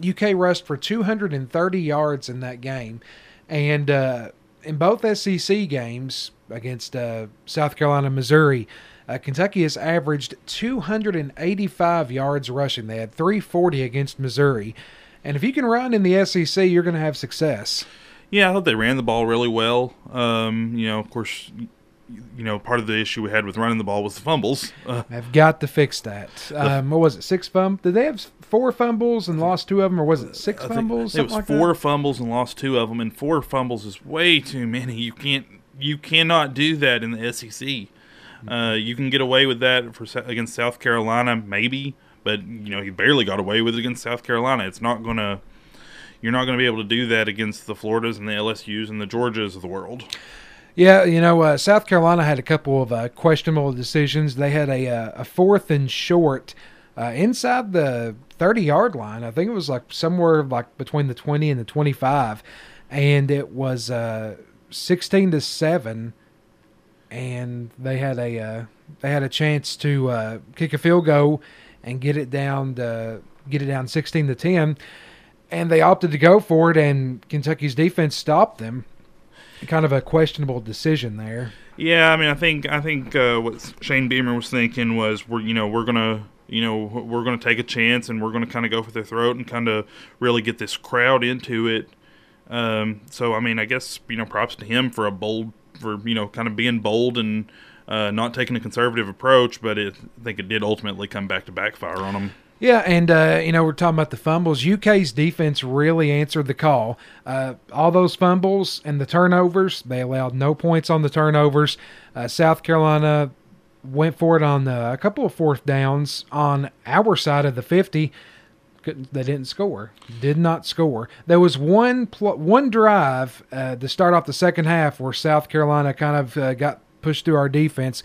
UK rushed for 230 yards in that game, and uh, in both SEC games against uh, South Carolina, Missouri, uh, Kentucky has averaged 285 yards rushing. They had 340 against Missouri, and if you can run in the SEC, you're going to have success. Yeah, I thought they ran the ball really well. Um, you know, of course, you know, part of the issue we had with running the ball was the fumbles. *laughs* Uh, I've got to fix that. Um, what was it? Six fumbles? Did they have four fumbles and lost two of them, or was it six I think fumbles? It was like four that? fumbles and lost two of them, and four fumbles is way too many. You can't, you cannot do that in the SEC. Uh, you can get away with that for against South Carolina, maybe, but you know he barely got away with it against South Carolina. It's not gonna, you're not gonna be able to do that against the Floridas and the LSU's and the Georgias of the world. Yeah, you know, uh, South Carolina had a couple of uh, questionable decisions. They had a uh, a fourth and short uh, inside the thirty yard line. I think it was like somewhere like between the twenty and the twenty five, and it was uh, sixteen to seven. And they had a uh, they had a chance to uh, kick a field goal and get it down to, get it down sixteen to ten, and they opted to go for it. And Kentucky's defense stopped them kind of a questionable decision there. Yeah, I mean, I think I think uh, what Shane Beamer was thinking was we're you know we're gonna you know we're gonna take a chance and we're gonna kind of go for their throat and kind of really get this crowd into it. Um, so I mean, I guess you know props to him for a bold for you know kind of being bold and uh, not taking a conservative approach, but it, I think it did ultimately come back to backfire on them. Yeah, and uh, you know we're talking about the fumbles. UK's defense really answered the call. Uh, all those fumbles and the turnovers, they allowed no points on the turnovers. Uh, South Carolina went for it on uh, a couple of fourth downs on our side of the fifty. Couldn't, they didn't score. Did not score. There was one pl- one drive uh, to start off the second half where South Carolina kind of uh, got pushed through our defense.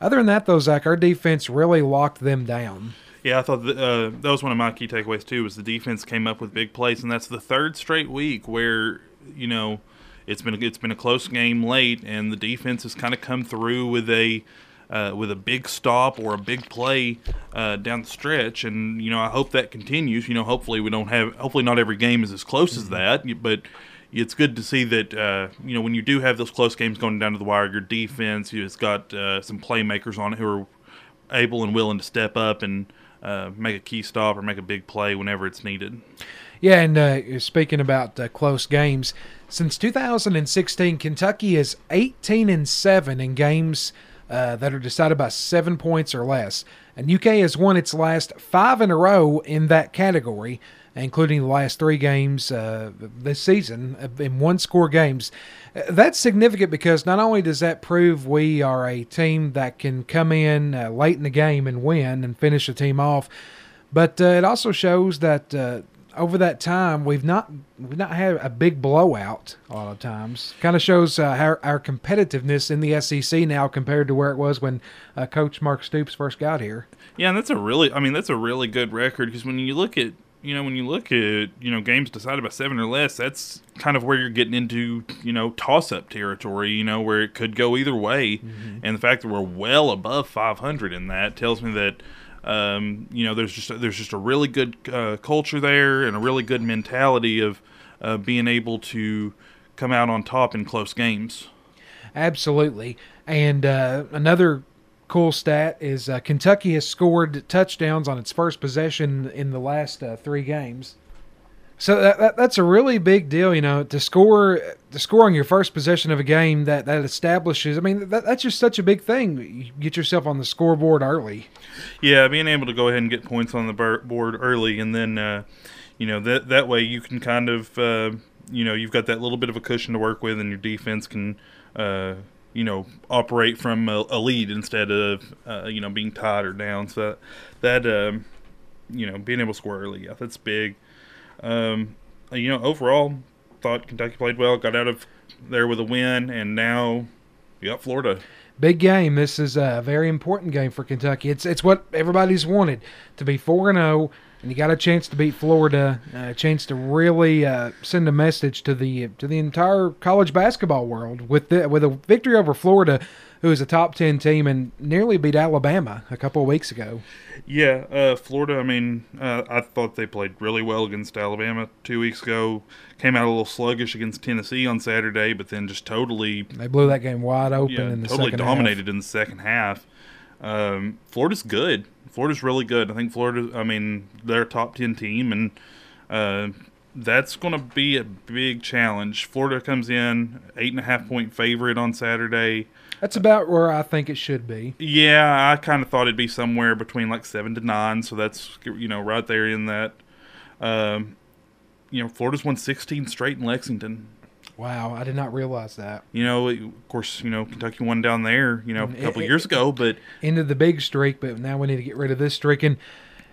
Other than that, though, Zac, our defense really locked them down. Yeah, I thought that, uh, that was one of my key takeaways too. Was the defense came up with big plays, and that's the third straight week where you know it's been it's been a close game late, and the defense has kind of come through with a uh, with a big stop or a big play uh, down the stretch, and you know I hope that continues. You know, hopefully we don't have hopefully not every game is as close as that, but it's good to see that uh, you know when you do have those close games going down to the wire, your defense has got uh, some playmakers on it who are able and willing to step up and uh, make a key stop or make a big play whenever it's needed. Yeah, and uh, speaking about uh, close games, since 2016, Kentucky is 18 and seven in games uh, that are decided by seven points or less, and UK has won its last five in a row in that category, including the last three games uh, this season uh, in one-score games. Uh, That's significant because not only does that prove we are a team that can come in uh, late in the game and win and finish a team off, but uh, it also shows that uh, over that time we've not we've not had a big blowout a lot of times. Kind of shows uh, our, our competitiveness in the SEC now compared to where it was when uh, Coach Mark Stoops first got here. Yeah, and that's a really, I mean, that's a really good record because when you look at, you know, when you look at, you know, games decided by seven or less, that's kind of where you're getting into, you know, toss-up territory. You know, where it could go either way, and the fact that we're well above 500 in that tells me that. Um, you know, there's just there's just a really good uh, culture there and a really good mentality of uh, being able to come out on top in close games. Absolutely. And uh, another cool stat is uh, Kentucky has scored touchdowns on its first possession in the last uh, three games. So that, that, that's a really big deal, you know, to score to score on your first possession of a game that, that establishes. I mean, that, that's just such a big thing. You get yourself on the scoreboard early. Yeah, being able to go ahead and get points on the board early, and then uh, you know that that way you can kind of uh, you know you've got that little bit of a cushion to work with, and your defense can uh, you know operate from a, a lead instead of uh, you know being tied or down. So that, that um, you know being able to score early, yeah, that's big. Um, you know, overall, thought Kentucky played well, got out of there with a win, and now you got Florida. Big game. This is a very important game for Kentucky. It's it's what everybody's wanted to be four and zero, and you got a chance to beat Florida, uh, a chance to really uh, send a message to the to the entire college basketball world with the, with a victory over Florida, who is a top ten team and nearly beat Alabama a couple of weeks ago. Yeah, uh, Florida. I mean, uh, I thought they played really well against Alabama two weeks ago. Came out a little sluggish against Tennessee on Saturday, but then just totally, They blew that game wide open yeah, in the totally dominated in the second half. Um, Florida's good. Florida's really good. I think Florida. I mean, they're a top ten team, and uh, that's going to be a big challenge. Florida comes in eight and a half point favorite on Saturday. That's about where I think it should be. Yeah, I kind of thought it'd be somewhere between like seven to nine, so that's you know right there in that. Um, you know, Florida's won 16 straight in Lexington. Wow, I did not realize that. You know, of course, you know Kentucky won down there, you know, a couple it- years ago, but Ended the big streak, but now we need to get rid of this streak. And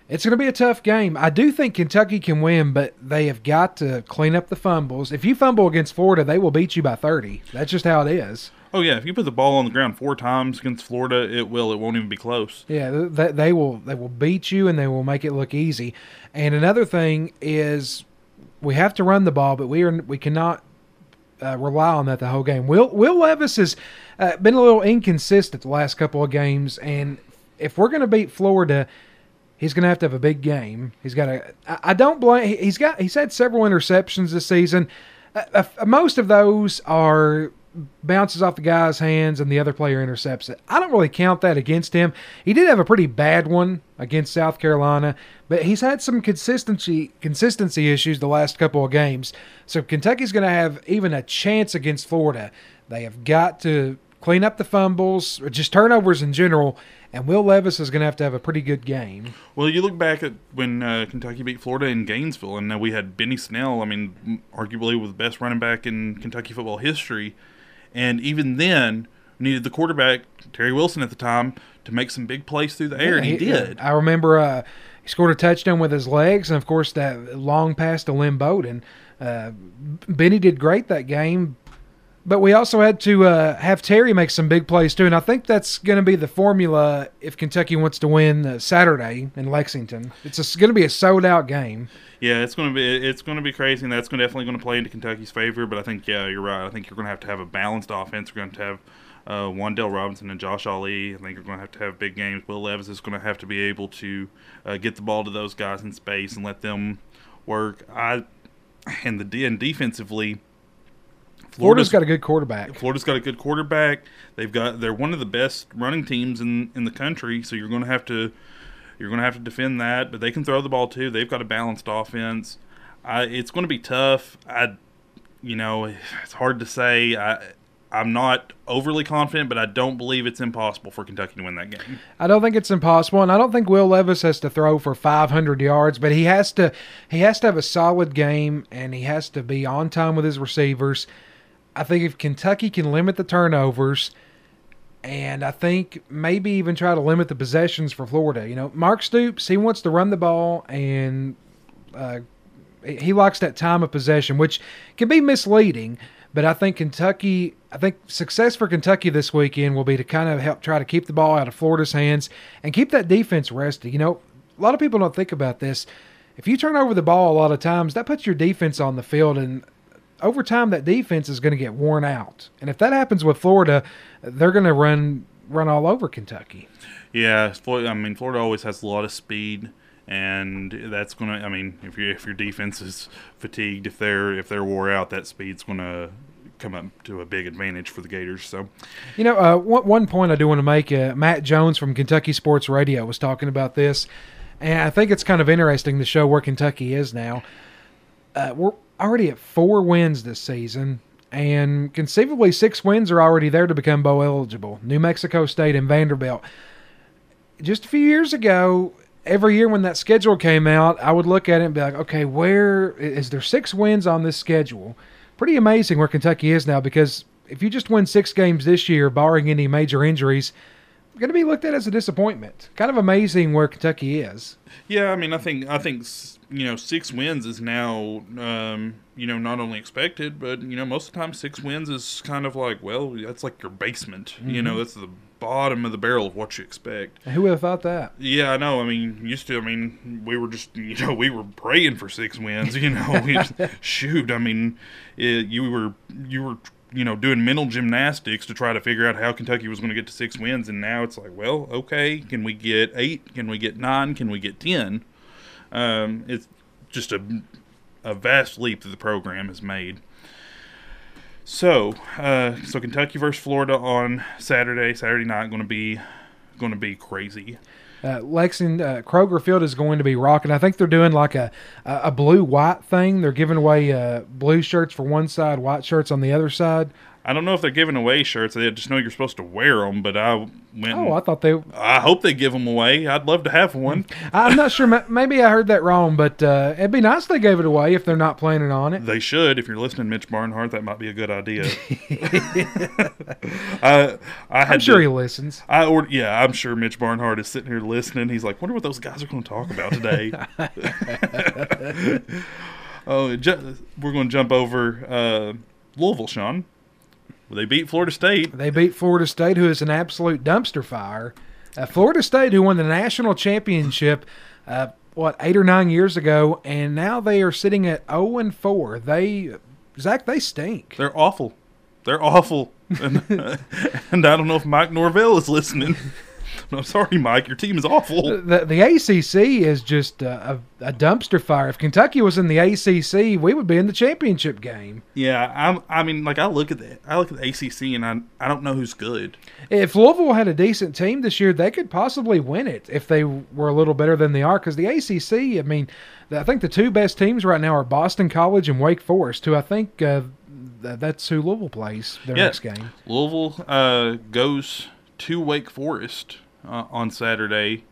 it's going to be a tough game. I do think Kentucky can win, but they have got to clean up the fumbles. If you fumble against Florida, they will beat you by 30. That's just how it is. oh yeah, if you put the ball on the ground four times against Florida, it will. It won't even be close. Yeah, they, they will they will beat you and they will make it look easy. And another thing is we have to run the ball, but we are we cannot uh, rely on that the whole game. Will Will Levis has uh, been a little inconsistent the last couple of games, and if we're going to beat Florida, he's going to have to have a big game. He's got a. I don't blame. he- He's got. He's had several interceptions this season. Uh, uh, most of those are bounces off the guy's hands and the other player intercepts it. I don't really count that against him. He did have a pretty bad one against South Carolina, but he's had some consistency consistency issues the last couple of games. So Kentucky's going to have even a chance against Florida. They have got to clean up the fumbles, just turnovers in general, and Will Levis is going to have to have a pretty good game. Well, you look back at when uh, Kentucky beat Florida in Gainesville, and uh, we had Benny Snell. I mean, arguably the best running back in Kentucky football history, and even then needed the quarterback Terry Wilson at the time to make some big plays through the air, and he, did. I remember uh, he scored a touchdown with his legs, and of course that long pass to Lynn Bowden. Uh, Benny did great that game, but we also had to uh, have Terry make some big plays too, and I think that's going to be the formula if Kentucky wants to win uh, Saturday in Lexington. It's going to be a sold out game. Yeah, it's going to be it's to be crazy, and that's to definitely going to play into Kentucky's favor. But I think yeah, you're right. I think you're going to have to have a balanced offense. You're going to have uh, Wan'Dale Robinson and Josh Ali. I think you're going to have to have big games. Will Levis is going to have to be able to uh, get the ball to those guys in space and let them work. I and the D and defensively, Florida's got a good quarterback. Florida's got a good quarterback. They've got they're one of the best running teams in in the country. So you're going to have to you're going to have to defend that. But they can throw the ball too. They've got a balanced offense. I, it's going to be tough. I you know it's hard to say. I I'm not overly confident, but I don't believe it's impossible for Kentucky to win that game. I don't think it's impossible, and I don't think Will Levis has to throw for 500 yards, but he has to he has to have a solid game, and he has to be on time with his receivers. I think if Kentucky can limit the turnovers, and I think maybe even try to limit the possessions for Florida. You know, Mark Stoops he wants to run the ball, and uh, he likes that time of possession, which can be misleading. But I think Kentucky, I think success for Kentucky this weekend will be to kind of help try to keep the ball out of Florida's hands and keep that defense rested. You know, a lot of people don't think about this. If you turn over the ball a lot of times, that puts your defense on the field, and over time, that defense is going to get worn out. And if that happens with Florida, they're going to run run all over Kentucky. Yeah, Florida, I mean Florida always has a lot of speed, and that's gonna. I mean, if your if your defense is fatigued, if they're if they're wore out, that speed's gonna come up to a big advantage for the Gators. So You know, uh, one, one point I do want to make uh, Matt Jones from Kentucky Sports Radio was talking about this, and I think it's kind of interesting to show where Kentucky is now. Uh, we're already at four wins this season, and conceivably six wins are already there to become bowl eligible New Mexico State and Vanderbilt. Just a few years ago, every year when that schedule came out, I would look at it and be like, okay, where is there six wins on this schedule? Pretty amazing where Kentucky is now because if you just win six games this year, barring any major injuries, going to be looked at as a disappointment. Kind of amazing where Kentucky is. yeah, I mean, I think I think you know six wins is now um, you know not only expected, but you know most of the time six wins is kind of like well that's like your basement. You know that's the bottom of the barrel of what you expect. Who would have thought that? Yeah, I know. I mean, used to. I mean, we were just *laughs* you know we were praying for six wins. You know, we just, *laughs* shoot. I mean, it, you were you were you know doing mental gymnastics to try to figure out how Kentucky was going to get to six wins, and now it's like, well, okay, can we get eight? Can we get nine? Can we get ten? Um, it's just a a vast leap that the program has made. So, uh, so Kentucky versus Florida on Saturday, Saturday night, going to be going to be crazy. Uh, Lexington uh, Kroger Field is going to be rocking. I think they're doing like a a, blue white thing. They're giving away uh, blue shirts for one side, white shirts on the other side. I don't know if they're giving away shirts. They just know you're supposed to wear them. But I went. Oh, I thought they. I hope they give them away. I'd love to have one. *laughs* I'm not sure. Maybe I heard that wrong, but uh, it'd be nice if they gave it away if they're not planning on it. They should. If you're listening, Mitch Barnhart, that might be a good idea. *laughs* I, I had I'm sure to- he listens. I or yeah, I'm sure Mitch Barnhart is sitting here listening. He's like, wonder what those guys are going to talk about today. *laughs* oh, ju- we're going to jump over uh, Louisville, Sean. They beat Florida State. They beat Florida State, who is an absolute dumpster fire. Uh, Florida State, who won the national championship, uh, what eight or nine years ago, and now they are sitting at zero and four. They, Zac, they stink. They're awful. They're awful. *laughs* And, and I don't know if Mike Norvell is listening. *laughs* *laughs* I'm sorry, Mike. Your team is awful. The, the ACC is just a, a, a dumpster fire. If Kentucky was in the ACC, we would be in the championship game. Yeah, I'm. I mean, like I look at the I look at the ACC, and I I don't know who's good. If Louisville had a decent team this year, they could possibly win it if they were a little better than they are. Because the ACC, I mean, I think the two best teams right now are Boston College and Wake Forest, who I think uh, that's who Louisville plays their Yeah. next game. Louisville uh, goes to Wake Forest uh, on Saturday.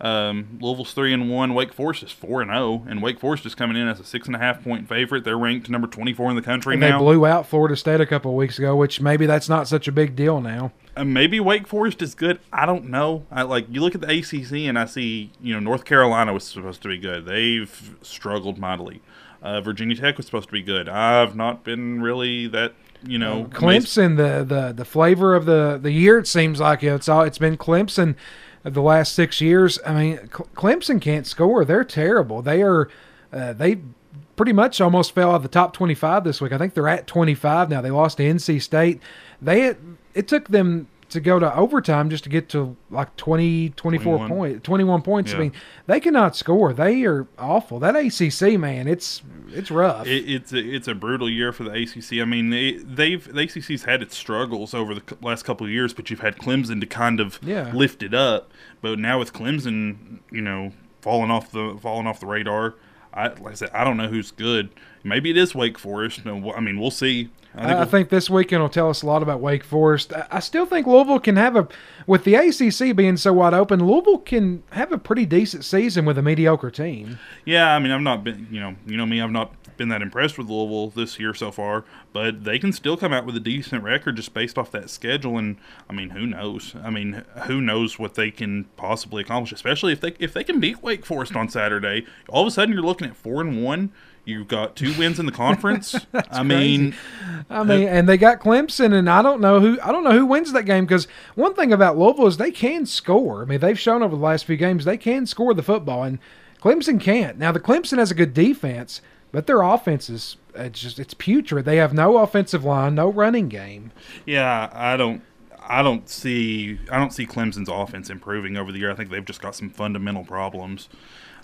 Um, Louisville's three and one. Wake Forest is four and zero, and Wake Forest is coming in as a six and a half point favorite. They're ranked number twenty four in the country And now. they blew out Florida State a couple of weeks ago, which maybe that's not such a big deal now. Uh, maybe Wake Forest is good. I don't know. I like you look at the ACC and I see you know North Carolina was supposed to be good. They've struggled mightily. Uh, Virginia Tech was supposed to be good. I've not been really that you know. amazed- Clemson, the, the the flavor of the the year, it seems like it's all it's been Clemson the last six years. I mean, Clemson can't score; they're terrible. They are uh, they pretty much almost fell out of the top twenty five this week. I think they're at twenty five now. They lost to NC State. They it took them to go to overtime just to get to like 20 24 21. point 21 points i mean they cannot score they are awful that acc man it's it's rough It, it's a, it's a brutal year for the ACC. I mean, they, they've the ACC's had its struggles over the last couple of years, but you've had Clemson to kind of Yeah. lift it up. But now with Clemson, you know, falling off the falling off the radar, I like I said, I don't know who's good. Maybe it is Wake Forest. No, I mean, we'll see. I I, I think this weekend will tell us a lot about Wake Forest. I, I still think Louisville can have a, with the ACC being so wide open, Louisville can have a pretty decent season with a mediocre team. Yeah, I mean, I've not been, you know, you know me, I've not been that impressed with Louisville this year so far, but they can still come out with a decent record just based off that schedule. And I mean, who knows? I mean, who knows what they can possibly accomplish, especially if they if they can beat Wake Forest on Saturday. All of a sudden, you're looking at four and one. You've got two wins in the conference. *laughs* I mean, I mean, and they got Clemson, and I don't know who I don't know who wins that game because one thing about Louisville is they can score. I mean, they've shown over the last few games they can score the football, and Clemson can't. Now, the Clemson has a good defense, but their offense is it's just it's putrid. They have no offensive line, no running game. yeah, I don't. I don't see I don't see Clemson's offense improving over the year. I think they've just got some fundamental problems.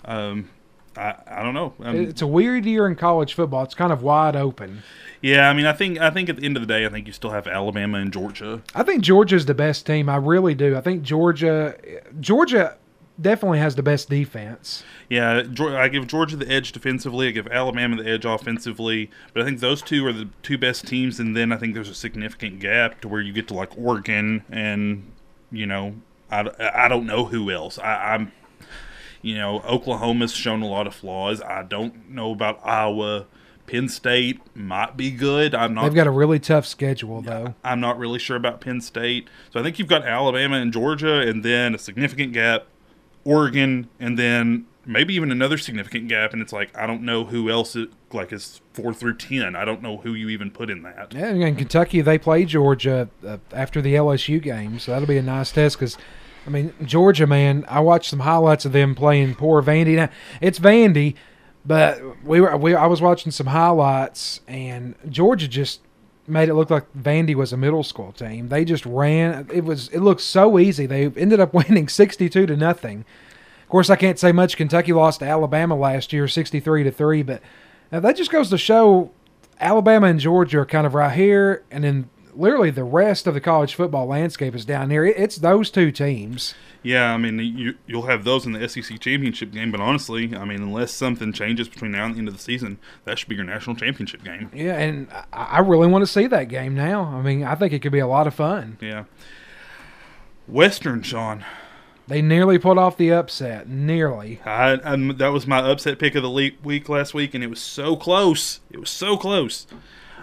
Um, I I don't know. Um, It's a weird year in college football. It's kind of wide open. Yeah, I mean, I think I think at the end of the day, I think you still have Alabama and Georgia. I think Georgia's the best team. I really do. I think Georgia, Georgia definitely has the best defense. Yeah, I give Georgia the edge defensively. I give Alabama the edge offensively. But I think those two are the two best teams. And then I think there's a significant gap to where you get to like Oregon and you know I, I don't know who else. I, I'm you know Oklahoma's shown a lot of flaws. I don't know about Iowa. Penn State might be good. I'm not. They've got a really tough schedule, though. I'm not really sure about Penn State. So I think you've got Alabama and Georgia, and then a significant gap, Oregon, and then maybe even another significant gap, and it's like I don't know who else it, like is four through ten. I don't know who you even put in that. Yeah, and Kentucky they play Georgia uh, after the LSU game, so that'll be a nice test because. I mean, Georgia, man, I watched some highlights of them playing poor Vandy. Now, it's Vandy, but we were we I was watching some highlights and Georgia just made it look like Vandy was a middle school team. They just ran. It was it looked so easy. They ended up *laughs* winning 62 to nothing. Of course, I can't say much. Kentucky lost to Alabama last year, 63 to 3, but that just goes to show Alabama and Georgia are kind of right here and then literally the rest of the college football landscape is down here. It's those two teams. Yeah, I mean, you, you'll have those in the SEC championship game, but honestly, I mean, unless something changes between now and the end of the season, that should be your national championship game. Yeah, and I I really want to see that game now. I mean, I think it could be a lot of fun. Yeah. Western, Sean. They nearly pulled off the upset. Nearly. I, i that was my upset pick of the week last week, and it was so close. It was so close.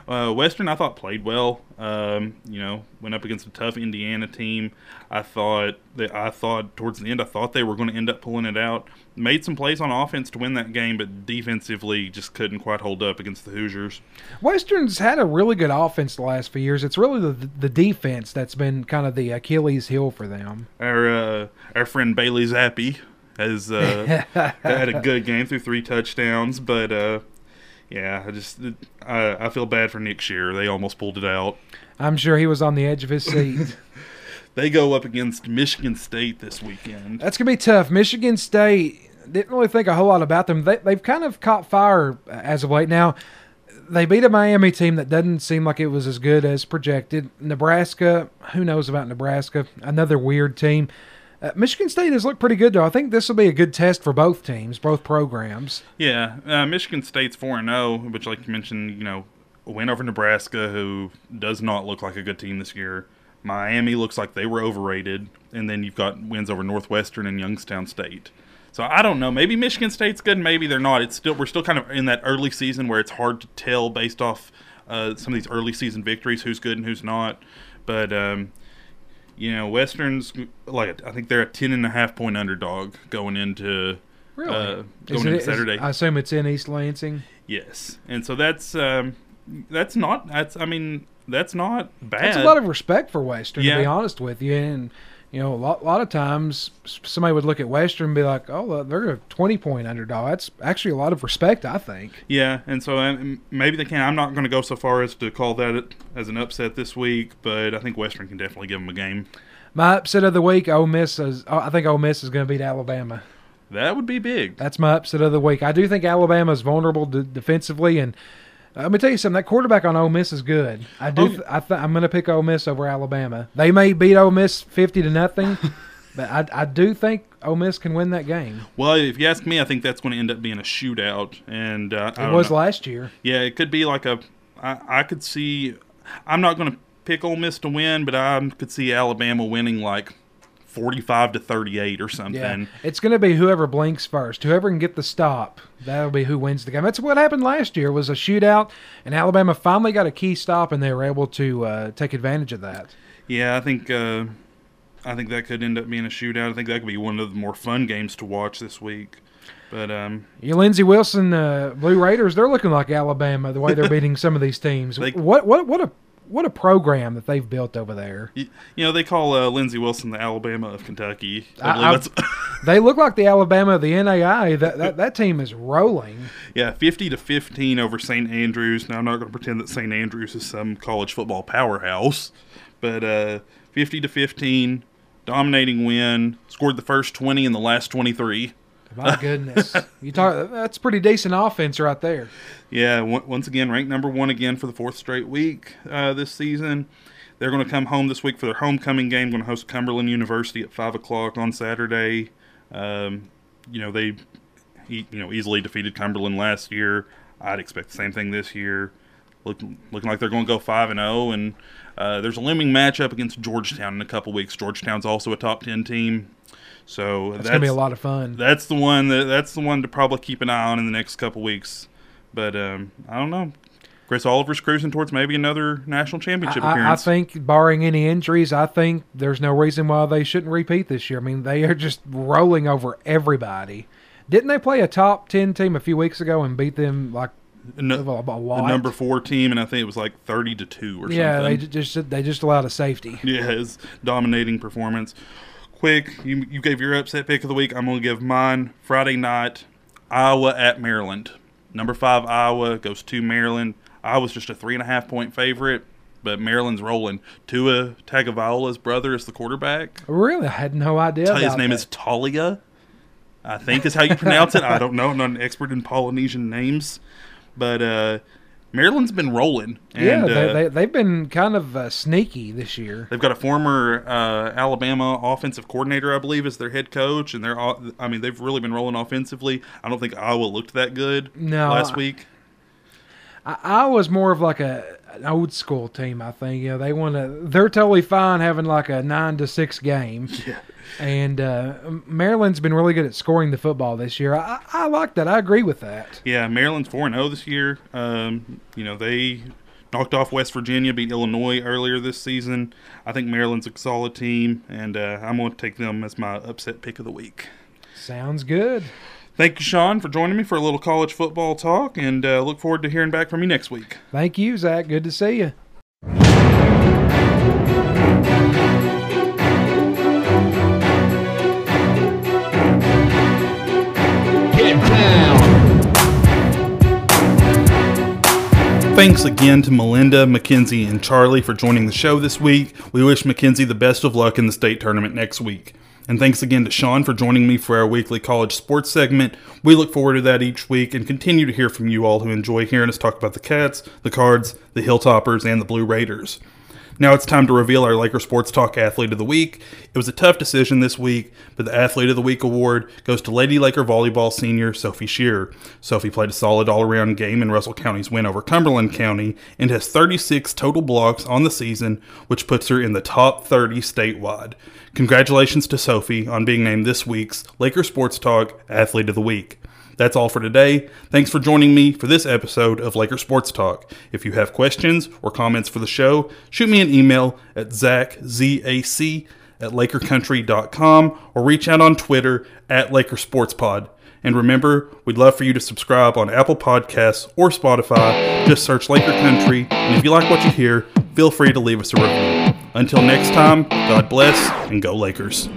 Uh, Western, I thought played well. Um, you know, went up against a tough Indiana team. I thought that I thought towards the end, I thought they were going to end up pulling it out. Made some plays on offense to win that game, but defensively just couldn't quite hold up against the Hoosiers. Western's had a really good offense the last few years. It's really the the defense that's been kind of the Achilles heel for them. Our uh, our friend Bailey Zappe has uh, *laughs* had a good game through three touchdowns, but uh, yeah, I just I, I feel bad for Nick Shearer. They almost pulled it out. I'm sure he was on the edge of his seat. *laughs* They go up against Michigan State this weekend. That's gonna be tough. Michigan State didn't really think a whole lot about them. They, they've kind of caught fire as of late. Now they beat a Miami team that doesn't seem like it was as good as projected. Nebraska, who knows about Nebraska? Another weird team. Uh, Michigan State has looked pretty good though. I think this will be a good test for both teams, both programs. Yeah, uh, Michigan State's four and zero, which, like you mentioned, you know, win over Nebraska, who does not look like a good team this year. Miami looks like they were overrated, and then you've got wins over Northwestern and Youngstown State. So I don't know. Maybe Michigan State's good, maybe they're not. It's still we're still kind of in that early season where it's hard to tell based off uh, some of these early season victories who's good and who's not. But um, you know, Western's like I think they're a ten and a half point underdog going into uh, Is going it- into is- Saturday. I assume it's in East Lansing. Yes, and so that's um, that's not that's I mean that's not bad. That's a lot of respect for Western, to be honest with you. And you know, a lot, lot of times somebody would look at Western and be like, "Oh, they're a twenty point underdog." That's actually a lot of respect, I think. yeah, and so um, maybe they can. I'm not going to go so far as to call that as an upset this week, but I think Western can definitely give them a game. My upset of the week, Ole Miss is. I think Ole Miss is going to beat Alabama. That would be big. That's my upset of the week. I do think Alabama is vulnerable de- defensively, and let me tell you something. That quarterback on Ole Miss is good. I do. Oh. Th- I th- I'm going to pick Ole Miss over Alabama. They may beat Ole Miss fifty to nothing, *laughs* but I, I do think Ole Miss can win that game. Well, if you ask me, I think that's going to end up being a shootout, and uh, It was know. last year. Yeah, it could be like a. I, I could see. I'm not going to pick Ole Miss to win, but I could see Alabama winning like 45 to 38 or something. Yeah, it's going to be whoever blinks first. Whoever can get the stop, that'll be who wins the game. That's what happened last year. Was a shootout, and Alabama finally got a key stop, and they were able to uh, take advantage of that. Yeah, I think uh, I think that could end up being a shootout. I think that could be one of the more fun games to watch this week. But um, You, Lindsey Wilson, uh, Blue Raiders, they're looking like Alabama the way they're *laughs* beating some of these teams. They- what what what a what a program that they've built over there. you, you know they call uh, Lindsey Wilson the Alabama of Kentucky. I I- I- *laughs* They look like the Alabama of the NAIA. That that, that team is rolling. yeah, 50 to 15 over St. Andrews. Now I'm not going to pretend that St. Andrews is some college football powerhouse, but uh, 50 to 15, dominating win. Scored the first 20 and the last 23. My goodness, you talk. That's pretty decent offense right there. Yeah, on- once again, ranked number one again for the fourth straight week uh, this season. They're going to come home this week for their homecoming game. Going to host Cumberland University at five o'clock on Saturday. Um, you know they, you know, easily defeated Cumberland last year. I'd expect the same thing this year. Look, looking like they're going to go five and zero. And uh, there's a looming matchup against Georgetown in a couple weeks. Georgetown's also a top ten team, so That's, gonna be a lot of fun. that's the one that that's the one to probably keep an eye on in the next couple weeks. But um, I don't know. Chris Oliver's cruising towards maybe another national championship I, I- I think, barring any injuries, I think there's no reason why they shouldn't repeat this year. I mean, they are just rolling over everybody. Didn't they play a top ten team a few weeks ago and beat them like No- a, a the lot? number four team, and I think it was like thirty to two or something. yeah, they just they just allowed a safety. *laughs* Yeah, his dominating performance. Quick, you you gave your upset pick of the week. I'm gonna give mine Friday night, Iowa at Maryland. Number five Iowa goes to Maryland. Iowa's just a three and a half point favorite, but Maryland's rolling. Tua Tagovailoa's brother is the quarterback. Really, I had no idea. His name that. is Talia. I think is how you *laughs* pronounce it. I don't know. I'm not an expert in Polynesian names, but uh, Maryland's been rolling. And, yeah, uh, they, they they've been kind of uh, sneaky this year. They've got a former uh, Alabama offensive coordinator, I believe, as their head coach, and they're all, I mean they've really been rolling offensively. I don't think Iowa looked that good No, last week. I, I was more of like a an old school team. I think you know they want to. They're totally fine having like a nine to six game. *laughs* Yeah. And uh, Maryland's been really good at scoring the football this year. I, I like that. I agree with that. Yeah, Maryland's four and zero this year. Um, you know they knocked off West Virginia, beat Illinois earlier this season. I think Maryland's a solid team, and uh, I'm going to take them as my upset pick of the week. Sounds good. Thank you, Sean, for joining me for a little college football talk, and uh, look forward to hearing back from you next week. Thank you, Zac. Good to see you. Thanks again to Melinda, McKenzie, and Charlie for joining the show this week. We wish McKenzie the best of luck in the state tournament next week. And thanks again to Sean for joining me for our weekly college sports segment. We look forward to that each week and continue to hear from you all who enjoy hearing us talk about the Cats, the Cards, the Hilltoppers, and the Blue Raiders. Now it's time to reveal our Laker Sports Talk Athlete of the Week. It was a tough decision this week, but the Athlete of the Week award goes to Lady Laker volleyball senior Sophie Shearer. Sophie played a solid all around game in Russell County's win over Cumberland County and has 36 total blocks on the season, which puts her in the top 30 statewide. Congratulations to Sophie on being named this week's Laker Sports Talk Athlete of the Week. That's all for today. Thanks for joining me for this episode of Laker Sports Talk. If you have questions or comments for the show, shoot me an email at zac, Z-A-C, at lakercountry.com or reach out on Twitter at LakerSportsPod. And remember, we'd love for you to subscribe on Apple Podcasts or Spotify. Just search Laker Country. And if you like what you hear, feel free to leave us a review. Until next time, God bless and go Lakers.